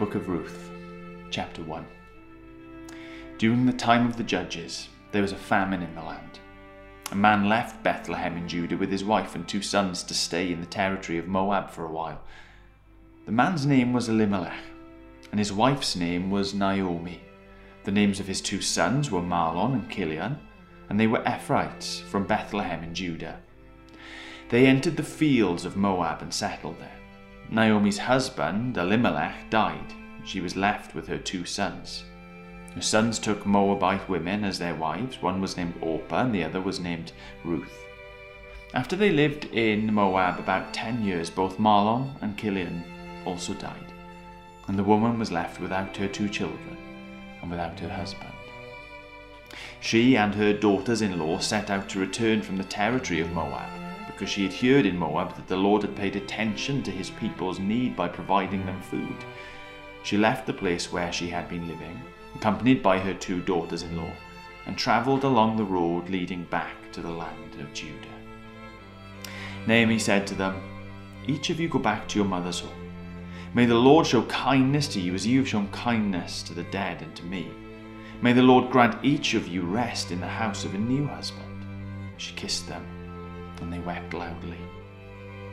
book of Ruth, chapter 1. During the time of the judges, there was a famine in the land. A man left Bethlehem in Judah with his wife and two sons to stay in the territory of Moab for a while. The man's name was Elimelech, and his wife's name was Naomi. The names of his two sons were Mahlon and Chilion, and they were Ephrathites from Bethlehem in Judah. They entered the fields of Moab and settled there. Naomi's husband, Elimelech, died. She was left with her two sons. Her sons took Moabite women as their wives. One was named Orpah and the other was named Ruth. After they lived in Moab about ten years, both Mahlon and Chilion also died, and the woman was left without her two children and without her husband. She and her daughters in law set out to return from the territory of Moab because she had heard in Moab that the Lord had paid attention to his people's need by providing them food. She left the place where she had been living, accompanied by her two daughters in law, and travelled along the road leading back to the land of Judah. Naomi said to them, Each of you go back to your mother's home. May the Lord show kindness to you as you have shown kindness to the dead and to me. May the Lord grant each of you rest in the house of a new husband. She kissed them and they wept loudly.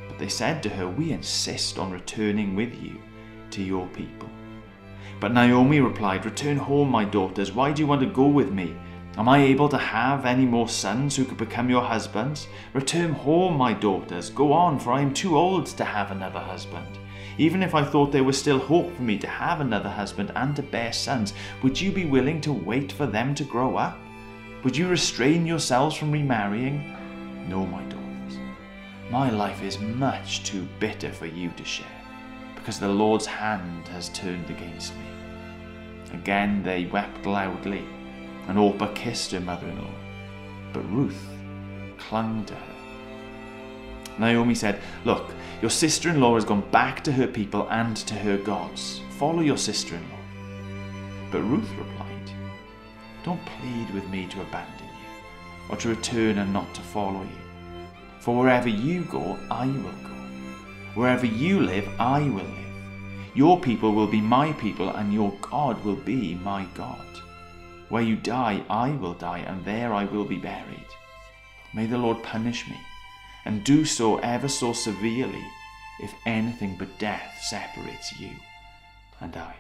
But they said to her, We insist on returning with you to your people. But Naomi replied, Return home, my daughters. Why do you want to go with me? Am I able to have any more sons who could become your husbands? Return home, my daughters. Go on, for I am too old to have another husband. Even if I thought there was still hope for me to have another husband and to bear sons, would you be willing to wait for them to grow up? Would you restrain yourselves from remarrying? No, my daughters. My life is much too bitter for you to share, because the Lord's hand has turned against me. Again they wept loudly, and Orpah kissed her mother in law. But Ruth clung to her. Naomi said, Look, your sister in law has gone back to her people and to her gods. Follow your sister in law. But Ruth replied, Don't plead with me to abandon or to return and not to follow you. For wherever you go, I will go. Wherever you live, I will live. Your people will be my people, and your God will be my God. Where you die, I will die, and there I will be buried. May the Lord punish me, and do so ever so severely, if anything but death separates you and I.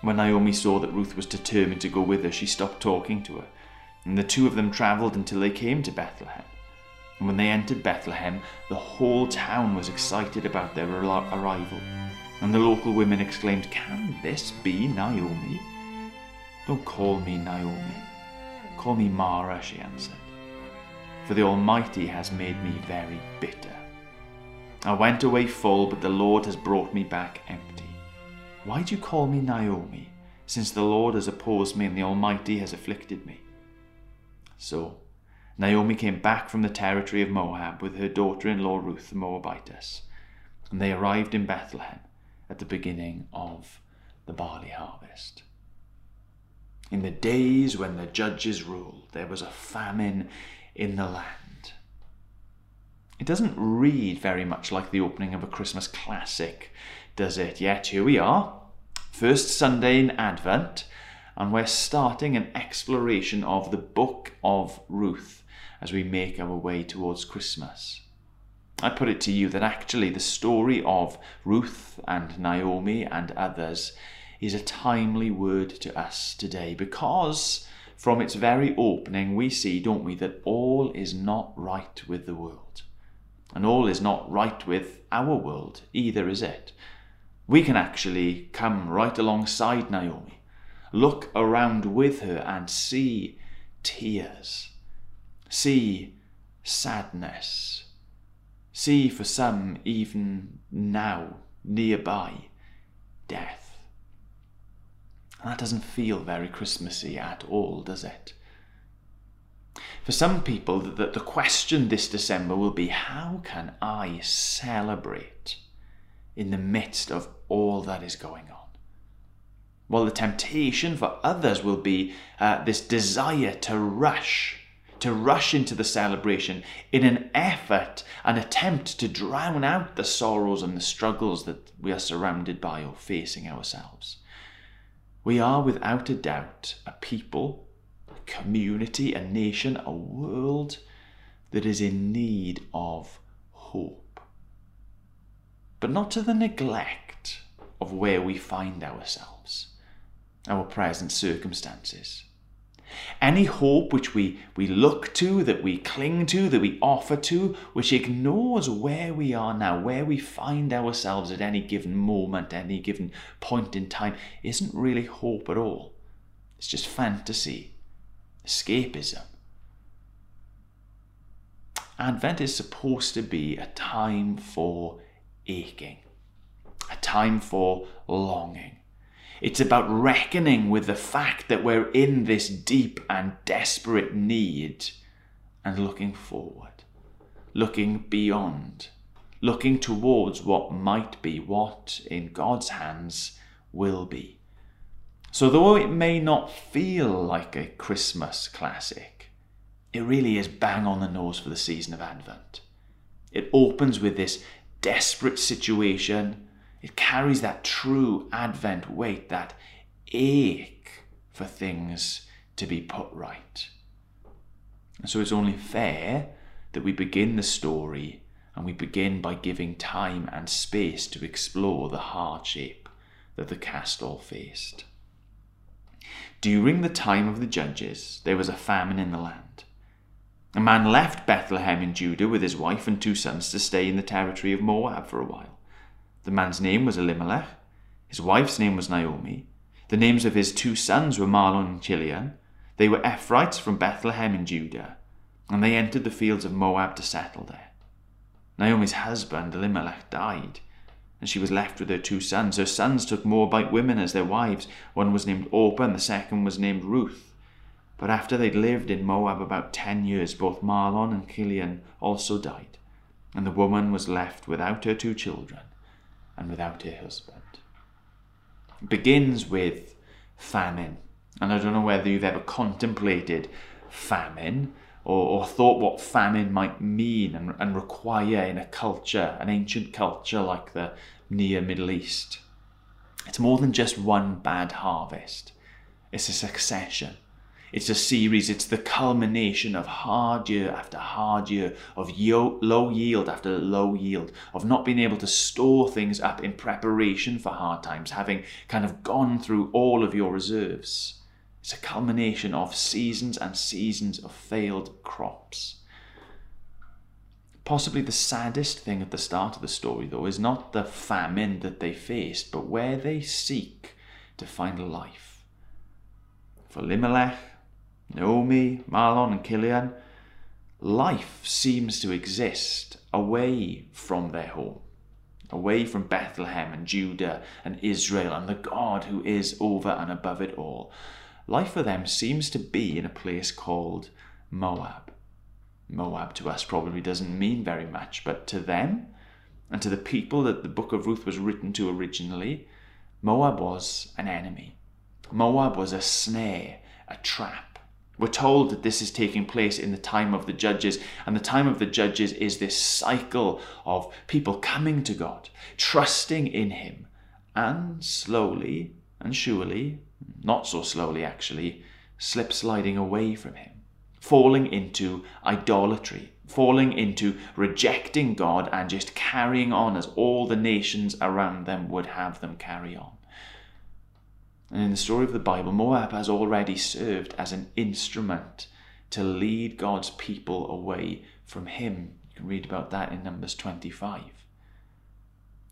When Naomi saw that Ruth was determined to go with her, she stopped talking to her and the two of them travelled until they came to Bethlehem. And when they entered Bethlehem, the whole town was excited about their arrival. And the local women exclaimed, Can this be Naomi? Don't call me Naomi. Call me Mara, she answered. For the Almighty has made me very bitter. I went away full, but the Lord has brought me back empty. Why do you call me Naomi, since the Lord has opposed me and the Almighty has afflicted me? So Naomi came back from the territory of Moab with her daughter in law Ruth the Moabitess, and they arrived in Bethlehem at the beginning of the barley harvest. In the days when the judges ruled, there was a famine in the land. It doesn't read very much like the opening of a Christmas classic, does it? Yet here we are, first Sunday in Advent, and we're starting an exploration of the book of Ruth as we make our way towards Christmas. I put it to you that actually the story of Ruth and Naomi and others is a timely word to us today because from its very opening we see, don't we, that all is not right with the world. And all is not right with our world either, is it? We can actually come right alongside Naomi look around with her and see tears, see sadness, see for some even now nearby death. that doesn't feel very Christmassy at all, does it? For some people, the, the question this December will be how can I celebrate in the midst of all that is going on? Well, the temptation for others will be uh, this desire to rush, to rush into the celebration in an effort, an attempt to drown out the sorrows and the struggles that we are surrounded by or facing ourselves. We are without a doubt a people, a community, a nation, a world that is in need of hope. But not to the neglect of where we find ourselves, our present circumstances. Any hope which we, we look to, that we cling to, that we offer to, which ignores where we are now, where we find ourselves at any given moment, any given point in time, isn't really hope at all. It's just fantasy, escapism. Advent is supposed to be a time for aching, a time for longing. It's about reckoning with the fact that we're in this deep and desperate need and looking forward, looking beyond, looking towards what might be, what in God's hands will be. So, though it may not feel like a Christmas classic, it really is bang on the nose for the season of Advent. It opens with this desperate situation it carries that true Advent weight, that ache for things to be put right. And so it's only fair that we begin the story and we begin by giving time and space to explore the hardship that the cast all faced. During the time of the judges, there was a famine in the land. A man left Bethlehem in Judah with his wife and two sons to stay in the territory of Moab for a while. The man's name was Elimelech. His wife's name was Naomi. The names of his two sons were Mahlon and Chilion. They were Ephrates from Bethlehem in Judah, and they entered the fields of Moab to settle there. Naomi's husband, Elimelech, died, and she was left with her two sons. Her sons took Moabite women as their wives. One was named Orpah, and the second was named Ruth. But after they'd lived in Moab about ten years, both Mahlon and Chilion also died, and the woman was left without her two children and without a husband. It begins with famine. And I don't know whether you've ever contemplated famine or, or thought what famine might mean and, and require in a culture, an ancient culture like the near Middle East. It's more than just one bad harvest, it's a succession it's a series, it's the culmination of hard year after hard year, of yo- low yield after low yield, of not being able to store things up in preparation for hard times, having kind of gone through all of your reserves. It's a culmination of seasons and seasons of failed crops. Possibly the saddest thing at the start of the story, though, is not the famine that they faced, but where they seek to find life. For Elimelech, Naomi, Mahlon, and Chilion, life seems to exist away from their home, away from Bethlehem and Judah and Israel and the God who is over and above it all. Life for them seems to be in a place called Moab. Moab to us probably doesn't mean very much, but to them and to the people that the book of Ruth was written to originally, Moab was an enemy. Moab was a snare, a trap we're told that this is taking place in the time of the judges, and the time of the judges is this cycle of people coming to God, trusting in Him, and slowly and surely, not so slowly actually, slip sliding away from Him, falling into idolatry, falling into rejecting God and just carrying on as all the nations around them would have them carry on. And in the story of the Bible, Moab has already served as an instrument to lead God's people away from Him. You can read about that in Numbers 25.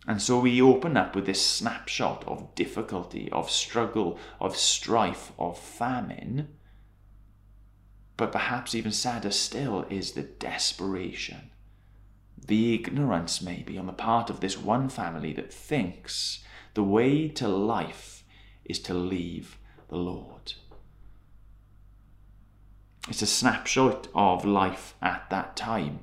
And so we open up with this snapshot of difficulty, of struggle, of strife, of famine. But perhaps even sadder still is the desperation, the ignorance, maybe, on the part of this one family that thinks the way to life is to leave the Lord. It's a snapshot of life at that time.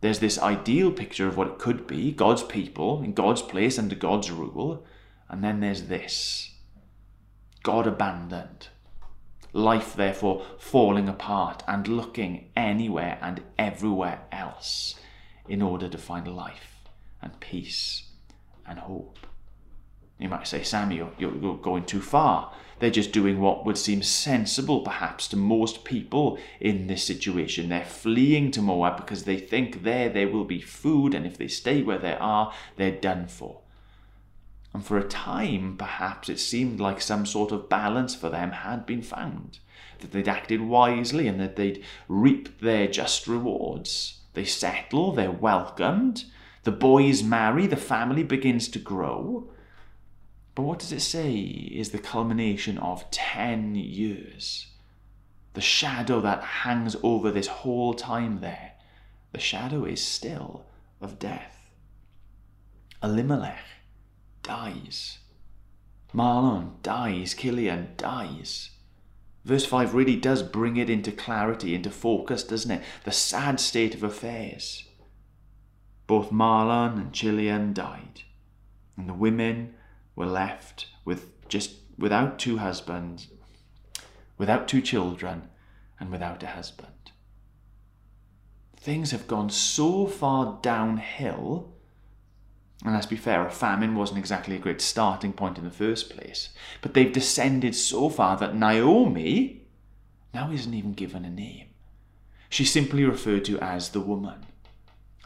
There's this ideal picture of what it could be God's people in God's place under God's rule. And then there's this God abandoned, Life, therefore, falling apart and looking anywhere and everywhere else in order to find life and peace and hope. You might say, Sammy, you're, you're going too far. They're just doing what would seem sensible, perhaps, to most people in this situation. They're fleeing to Moab because they think there there will be food, and if they stay where they are, they're done for. And for a time, perhaps, it seemed like some sort of balance for them had been found, that they'd acted wisely and that they'd reaped their just rewards. They settle, they're welcomed, the boys marry, the family begins to grow. But what does it say is the culmination of 10 years? The shadow that hangs over this whole time there, the shadow is still of death. Elimelech dies. Mahlon dies. Chilion dies. Verse 5 really does bring it into clarity, into focus, doesn't it? The sad state of affairs. Both Mahlon and Chilion died, and the women were left with just without two husbands, without two children, and without a husband. Things have gone so far downhill, and let's be fair, a famine wasn't exactly a great starting point in the first place, but they've descended so far that Naomi now isn't even given a name. She's simply referred to as the woman.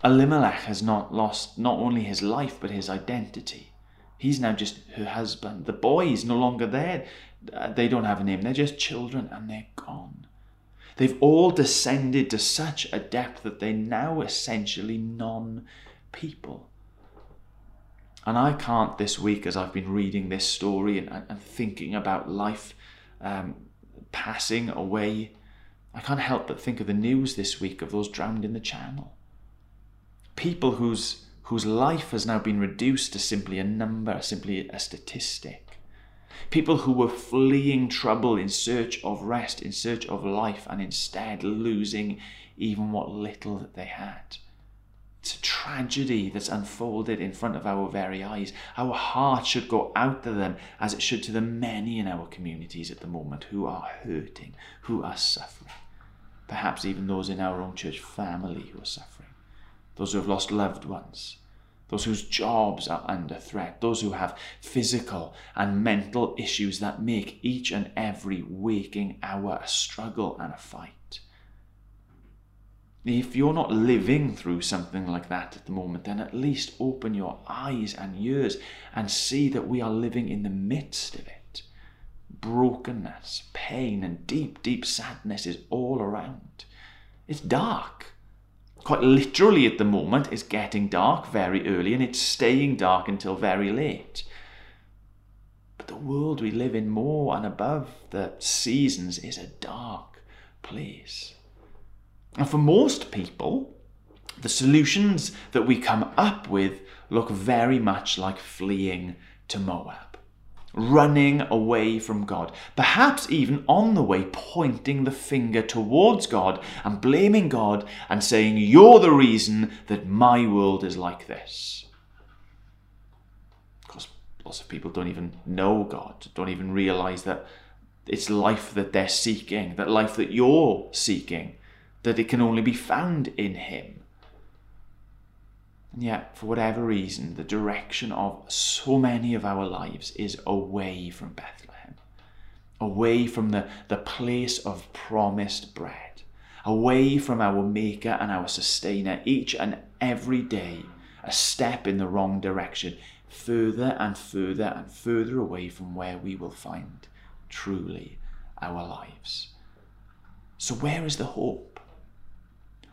Elimelech has not lost not only his life but his identity. He's now just her husband. The boy is no longer there. Uh, they don't have a name. They're just children and they're gone. They've all descended to such a depth that they're now essentially non people. And I can't this week, as I've been reading this story and, and thinking about life um, passing away, I can't help but think of the news this week of those drowned in the channel. People whose whose life has now been reduced to simply a number, simply a statistic. People who were fleeing trouble in search of rest, in search of life, and instead losing even what little that they had. It's a tragedy that's unfolded in front of our very eyes. Our heart should go out to them as it should to the many in our communities at the moment who are hurting, who are suffering. Perhaps even those in our own church family who are suffering those who have lost loved ones, those whose jobs are under threat, those who have physical and mental issues that make each and every waking hour a struggle and a fight. If you're not living through something like that at the moment, then at least open your eyes and ears and see that we are living in the midst of it. Brokenness, pain, and deep, deep sadness is all around. It's dark quite literally at the moment, it's getting dark very early and it's staying dark until very late. But the world we live in, more and above the seasons, is a dark place. And for most people, the solutions that we come up with look very much like fleeing to Moab running away from God, perhaps even on the way pointing the finger towards God and blaming God and saying, You're the reason that my world is like this. Of course, lots of people don't even know God, don't even realize that it's life that they're seeking, that life that you're seeking, that it can only be found in Him. And yet, for whatever reason, the direction of so many of our lives is away from Bethlehem, away from the, the place of promised bread, away from our Maker and our Sustainer each and every day, a step in the wrong direction, further and further and further away from where we will find truly our lives. So, where is the hope?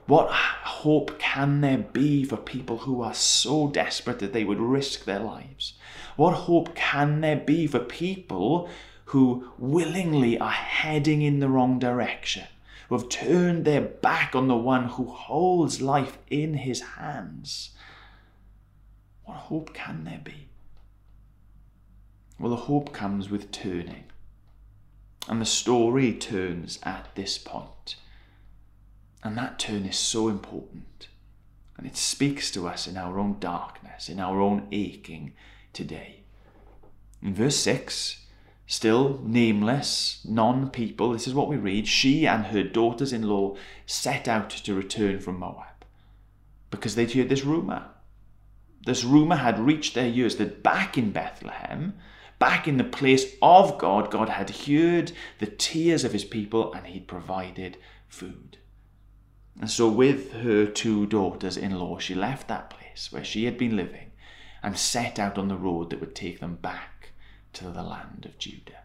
What hope can there be for people who are so desperate that they would risk their lives? What hope can there be for people who willingly are heading in the wrong direction, who have turned their back on the one who holds life in his hands? What hope can there be? Well, the hope comes with turning. And the story turns at this point. And that turn is so important. And it speaks to us in our own darkness, in our own aching today. In verse 6, still nameless, non people, this is what we read. She and her daughters in law set out to return from Moab because they'd heard this rumour. This rumour had reached their ears that back in Bethlehem, back in the place of God, God had heard the tears of his people and he'd provided food. And so, with her two daughters in law, she left that place where she had been living and set out on the road that would take them back to the land of Judah.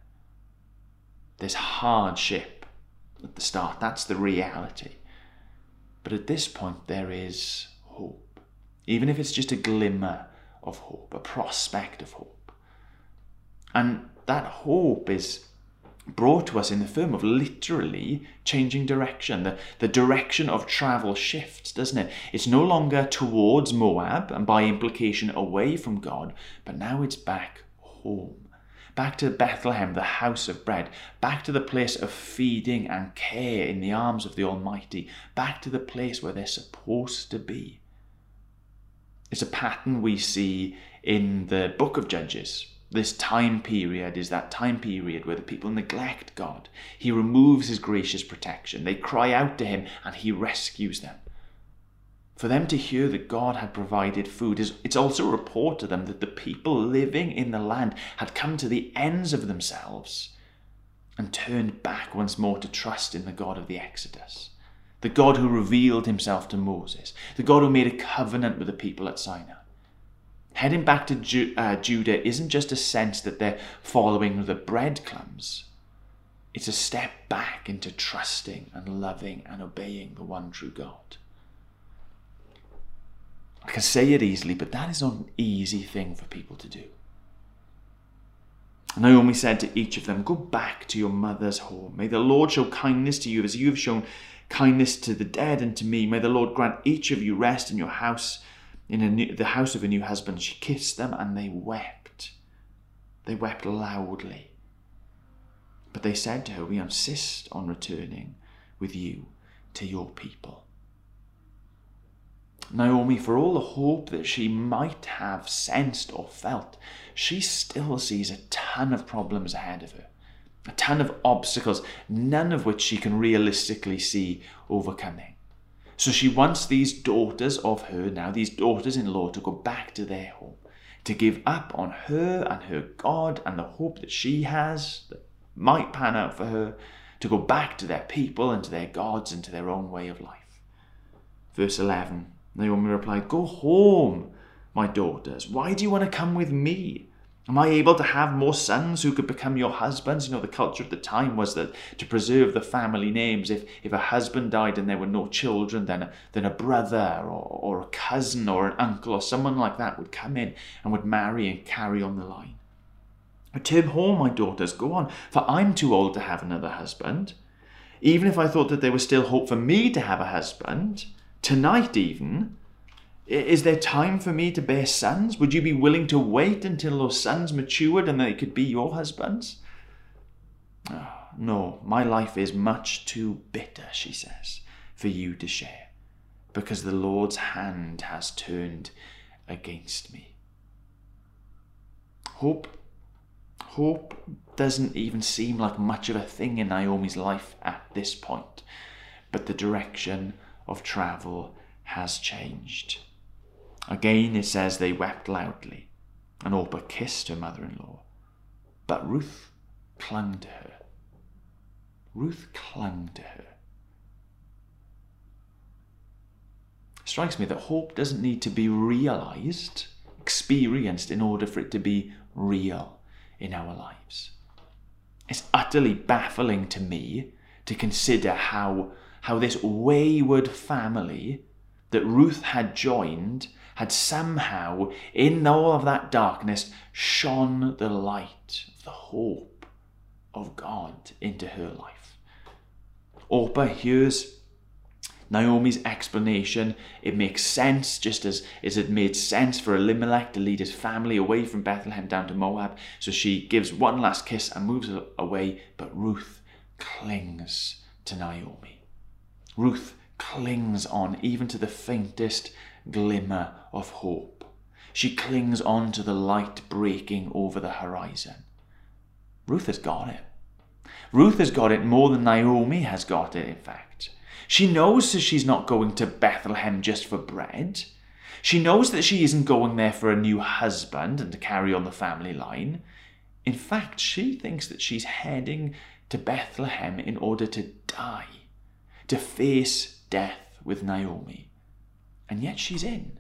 There's hardship at the start, that's the reality. But at this point, there is hope, even if it's just a glimmer of hope, a prospect of hope. And that hope is brought to us in the form of literally changing direction. The, the direction of travel shifts, doesn't it? It's no longer towards Moab and by implication away from God, but now it's back home. Back to Bethlehem, the house of bread, back to the place of feeding and care in the arms of the Almighty, back to the place where they're supposed to be. It's a pattern we see in the book of Judges, this time period is that time period where the people neglect God. He removes his gracious protection. They cry out to him and he rescues them. For them to hear that God had provided food, is, it's also a report to them that the people living in the land had come to the ends of themselves and turned back once more to trust in the God of the Exodus, the God who revealed himself to Moses, the God who made a covenant with the people at Sinai. Heading back to Ju- uh, Judah isn't just a sense that they're following the breadcrumbs. It's a step back into trusting and loving and obeying the one true God. I can say it easily, but that is not an easy thing for people to do. Naomi said to each of them, Go back to your mother's home. May the Lord show kindness to you as you have shown kindness to the dead and to me. May the Lord grant each of you rest in your house in new, the house of a new husband. She kissed them and they wept. They wept loudly. But they said to her, We insist on returning with you to your people. Naomi, for all the hope that she might have sensed or felt, she still sees a ton of problems ahead of her, a ton of obstacles, none of which she can realistically see overcoming. So she wants these daughters of her now, these daughters in law, to go back to their home, to give up on her and her God and the hope that she has that might pan out for her, to go back to their people and to their gods and to their own way of life. Verse 11 Naomi replied, Go home, my daughters. Why do you want to come with me? Am I able to have more sons who could become your husbands? You know, the culture at the time was that to preserve the family names, if, if a husband died and there were no children, then a, then a brother or, or a cousin or an uncle or someone like that would come in and would marry and carry on the line. Return home, my daughters, go on, for I'm too old to have another husband. Even if I thought that there was still hope for me to have a husband, tonight even, is there time for me to bear sons? Would you be willing to wait until those sons matured and they could be your husbands? Oh, no, my life is much too bitter, she says, for you to share, because the Lord's hand has turned against me. Hope, hope doesn't even seem like much of a thing in Naomi's life at this point, but the direction of travel has changed. Again, it says they wept loudly, and Orpah kissed her mother in law. But Ruth clung to her. Ruth clung to her. It strikes me that hope doesn't need to be realized, experienced, in order for it to be real in our lives. It's utterly baffling to me to consider how, how this wayward family that Ruth had joined had somehow, in all of that darkness, shone the light, the hope of God into her life. Orpah hears Naomi's explanation. It makes sense, just as, as it made sense for Elimelech to lead his family away from Bethlehem down to Moab. So she gives one last kiss and moves away, but Ruth clings to Naomi. Ruth clings on even to the faintest glimmer of hope. She clings on to the light breaking over the horizon. Ruth has got it. Ruth has got it more than Naomi has got it, in fact. She knows that she's not going to Bethlehem just for bread. She knows that she isn't going there for a new husband and to carry on the family line. In fact, she thinks that she's heading to Bethlehem in order to die, to face death with Naomi. And yet she's in.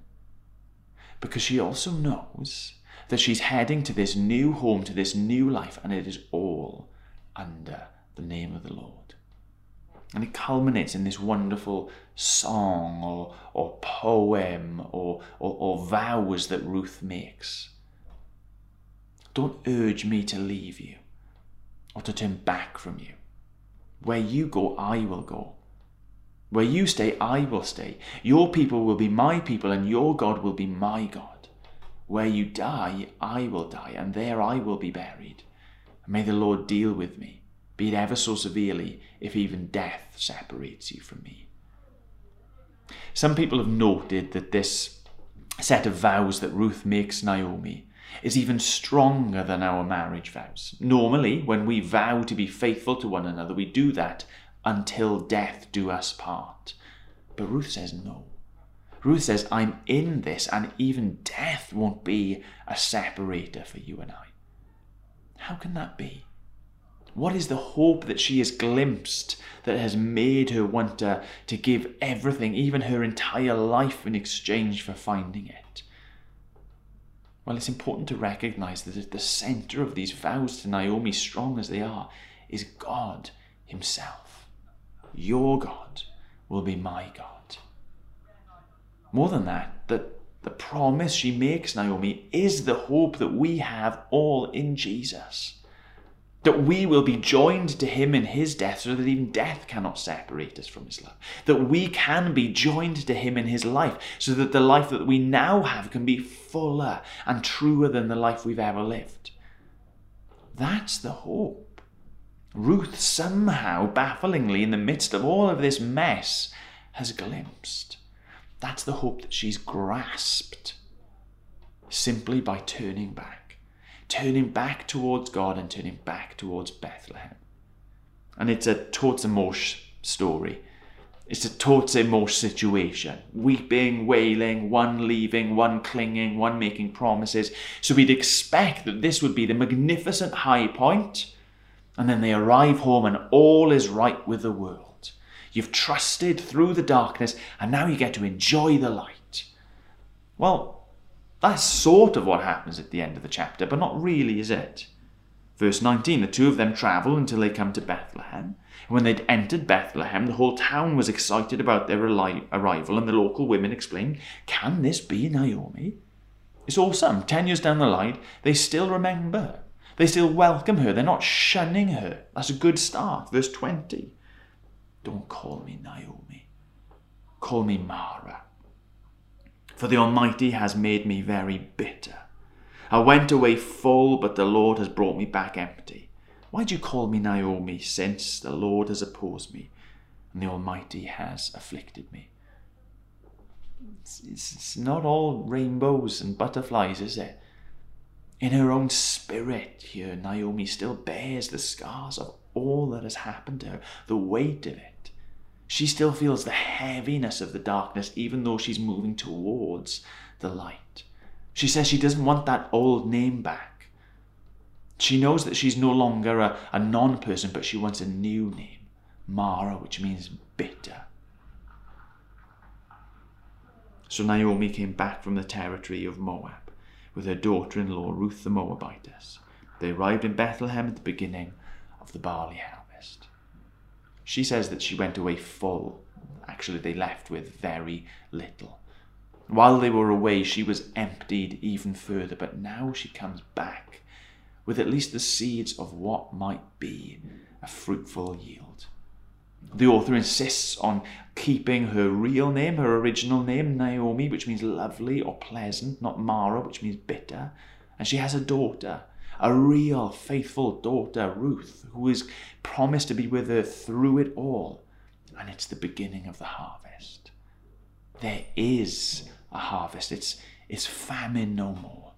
Because she also knows that she's heading to this new home, to this new life, and it is all under the name of the Lord. And it culminates in this wonderful song or, or poem or, or, or vows that Ruth makes. Don't urge me to leave you or to turn back from you. Where you go, I will go. Where you stay, I will stay. Your people will be my people, and your God will be my God. Where you die, I will die, and there I will be buried. May the Lord deal with me, be it ever so severely, if even death separates you from me. Some people have noted that this set of vows that Ruth makes Naomi is even stronger than our marriage vows. Normally, when we vow to be faithful to one another, we do that until death do us part. But Ruth says no. Ruth says, I'm in this, and even death won't be a separator for you and I. How can that be? What is the hope that she has glimpsed that has made her want to, to give everything, even her entire life, in exchange for finding it? Well, it's important to recognize that at the center of these vows to Naomi, strong as they are, is God Himself. Your God will be my God. More than that, that the promise she makes, Naomi, is the hope that we have all in Jesus. That we will be joined to him in his death so that even death cannot separate us from his love. That we can be joined to him in his life so that the life that we now have can be fuller and truer than the life we've ever lived. That's the hope. Ruth somehow, bafflingly, in the midst of all of this mess, has glimpsed. That's the hope that she's grasped simply by turning back turning back towards God and turning back towards Bethlehem. And it's a Totzemosh story. It's a Totzemosh situation. Weeping, wailing, one leaving, one clinging, one making promises. So we'd expect that this would be the magnificent high point, and then they arrive home and all is right with the world. You've trusted through the darkness, and now you get to enjoy the light. Well, that's sort of what happens at the end of the chapter, but not really, is it? Verse 19 The two of them travel until they come to Bethlehem. And when they'd entered Bethlehem, the whole town was excited about their arrival, and the local women exclaimed, Can this be Naomi? It's awesome. Ten years down the line, they still remember. They still welcome her. They're not shunning her. That's a good start. Verse 20 Don't call me Naomi. Call me Mara for the Almighty has made me very bitter. I went away full, but the Lord has brought me back empty. Why do you call me Naomi, since the Lord has opposed me and the Almighty has afflicted me? It's, it's not all rainbows and butterflies, is it? In her own spirit here, Naomi still bears the scars of all that has happened to her, the weight of it. She still feels the heaviness of the darkness, even though she's moving towards the light. She says she doesn't want that old name back. She knows that she's no longer a, a non person, but she wants a new name Mara, which means bitter. So Naomi came back from the territory of Moab with her daughter in law, Ruth the Moabitess. They arrived in Bethlehem at the beginning of the barley harvest. She says that she went away full. Actually, they left with very little. While they were away, she was emptied even further, but now she comes back with at least the seeds of what might be a fruitful yield. The author insists on keeping her real name, her original name, Naomi, which means lovely or pleasant, not Mara, which means bitter. And she has a daughter, a real faithful daughter, Ruth, who is promised to be with her through it all. And it's the beginning of the harvest. There is a harvest, it's, it's famine no more.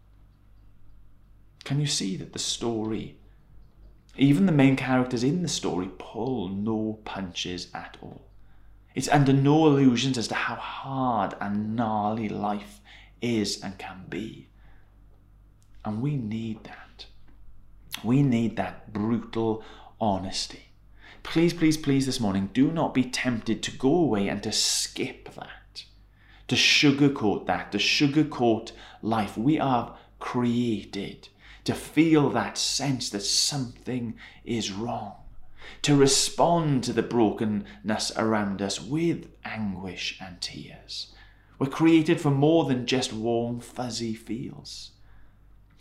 Can you see that the story Even the main characters in the story pull no punches at all. It's under no illusions as to how hard and gnarly life is and can be. And we need that. We need that brutal honesty. Please, please, please, this morning, do not be tempted to go away and to skip that, to sugarcoat that, to sugarcoat life. We are created to feel that sense that something is wrong, to respond to the brokenness around us with anguish and tears. We're created for more than just warm, fuzzy feels.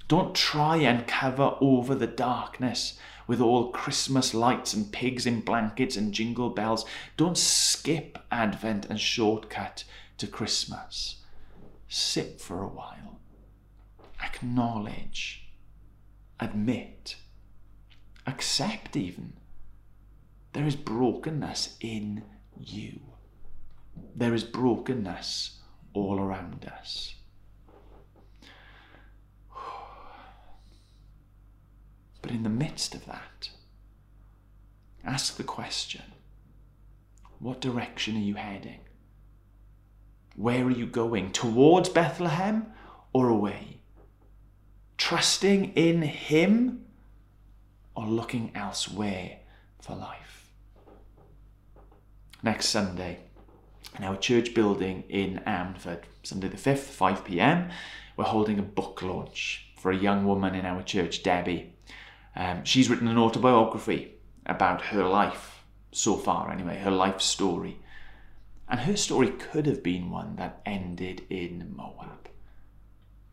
Don't try and cover over the darkness with all Christmas lights and pigs in blankets and jingle bells. Don't skip Advent and shortcut to Christmas. Sit for a while. Acknowledge admit, accept even, there is brokenness in you. There is brokenness all around us. But in the midst of that, ask the question what direction are you heading? Where are you going? Towards Bethlehem or away? Trusting in Him or looking elsewhere for life. Next Sunday, in our church building in Amford, Sunday the 5th, 5 pm, we're holding a book launch for a young woman in our church, Debbie. Um, she's written an autobiography about her life so far, anyway, her life story. And her story could have been one that ended in Moab.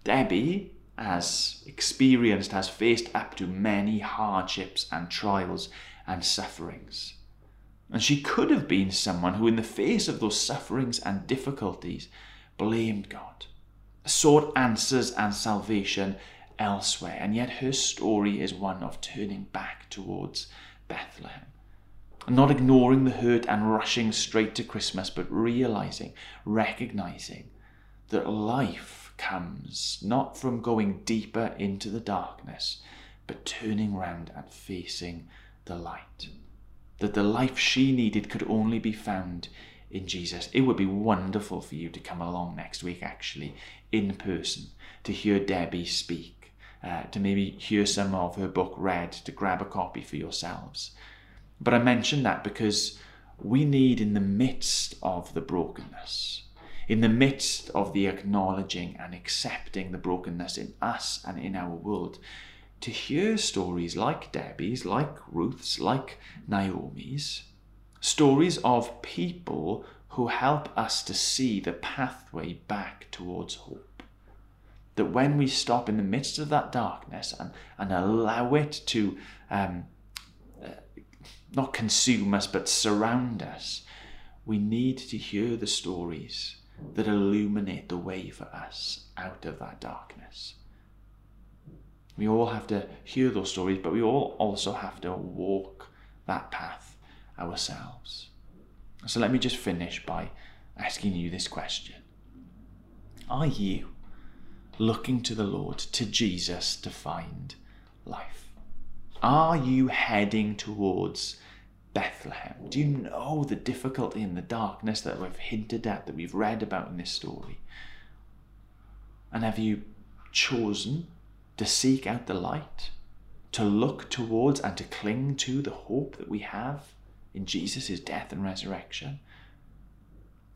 Debbie has experienced, has faced up to many hardships and trials and sufferings. And she could have been someone who, in the face of those sufferings and difficulties, blamed God, sought answers and salvation elsewhere. And yet her story is one of turning back towards Bethlehem. Not ignoring the hurt and rushing straight to Christmas, but realizing, recognizing that life comes not from going deeper into the darkness, but turning round and facing the light. That the life she needed could only be found in Jesus. It would be wonderful for you to come along next week, actually, in person, to hear Debbie speak, uh, to maybe hear some of her book read, to grab a copy for yourselves. But I mention that because we need, in the midst of the brokenness, in the midst of the acknowledging and accepting the brokenness in us and in our world, to hear stories like Debbie's, like Ruth's, like Naomi's, stories of people who help us to see the pathway back towards hope. That when we stop in the midst of that darkness and, and allow it to um, uh, not consume us but surround us, we need to hear the stories that illuminate the way for us out of that darkness. We all have to hear those stories, but we all also have to walk that path ourselves. So let me just finish by asking you this question Are you looking to the Lord, to Jesus, to find life? Are you heading towards Bethlehem? Do you know the difficulty and the darkness that we've hinted at, that we've read about in this story? And have you chosen to seek out the light, to look towards and to cling to the hope that we have in Jesus' death and resurrection?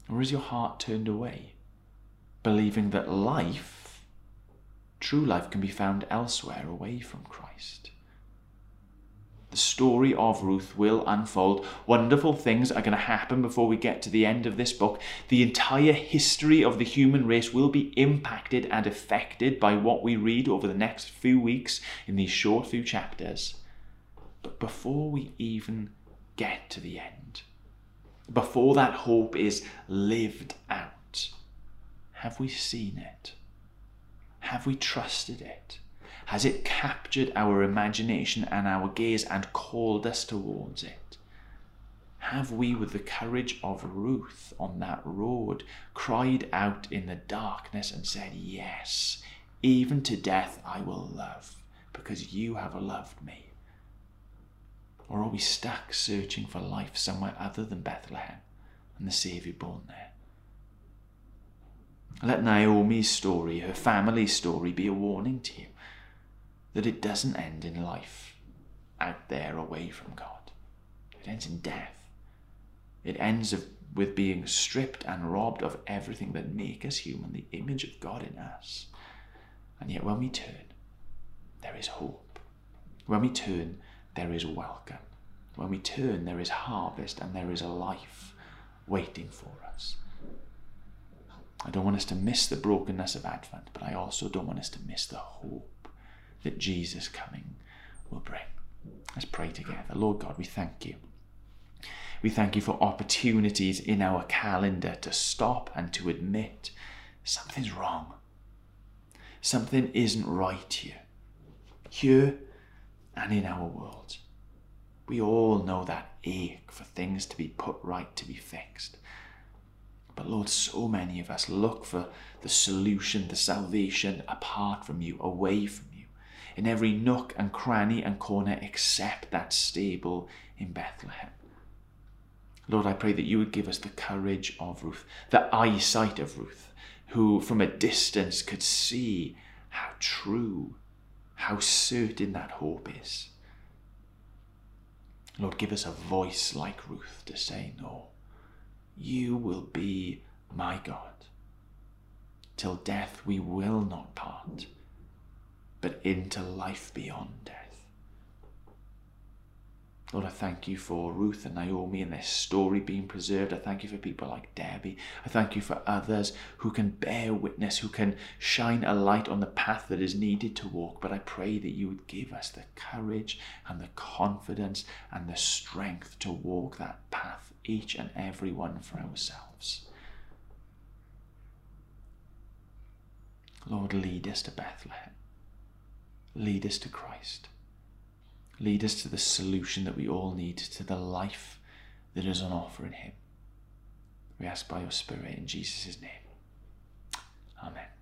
Or is your heart turned away, believing that life, true life, can be found elsewhere away from Christ? The story of Ruth will unfold. Wonderful things are going to happen before we get to the end of this book. The entire history of the human race will be impacted and affected by what we read over the next few weeks in these short few chapters. But before we even get to the end, before that hope is lived out, have we seen it? Have we trusted it? Has it captured our imagination and our gaze and called us towards it? Have we, with the courage of Ruth on that road, cried out in the darkness and said, Yes, even to death I will love, because you have loved me? Or are we stuck searching for life somewhere other than Bethlehem and the Saviour born there? Let Naomi's story, her family's story, be a warning to you that it doesn't end in life out there away from God. It ends in death. It ends with being stripped and robbed of everything that make us human, the image of God in us. And yet when we turn, there is hope. When we turn, there is welcome. When we turn, there is harvest and there is a life waiting for us. I don't want us to miss the brokenness of Advent, but I also don't want us to miss the hope that Jesus coming will bring. Let's pray together. Lord God, we thank you. We thank you for opportunities in our calendar to stop and to admit something's wrong. Something isn't right here. Here and in our world. We all know that ache for things to be put right, to be fixed. But Lord, so many of us look for the solution, the salvation apart from you, away from you, in every nook and cranny and corner except that stable in Bethlehem. Lord, I pray that you would give us the courage of Ruth, the eyesight of Ruth, who from a distance could see how true, how certain that hope is. Lord, give us a voice like Ruth to say, No, you will be my God. Till death we will not part, but into life beyond death. Lord, I thank you for Ruth and Naomi and their story being preserved. I thank you for people like Debbie. I thank you for others who can bear witness, who can shine a light on the path that is needed to walk. But I pray that you would give us the courage and the confidence and the strength to walk that path, each and every one for ourselves. Lord, lead us to Bethlehem. Lead us to Christ. Lead us to the solution that we all need, to the life that is on offer in Him. We ask by your Spirit in Jesus' name. Amen.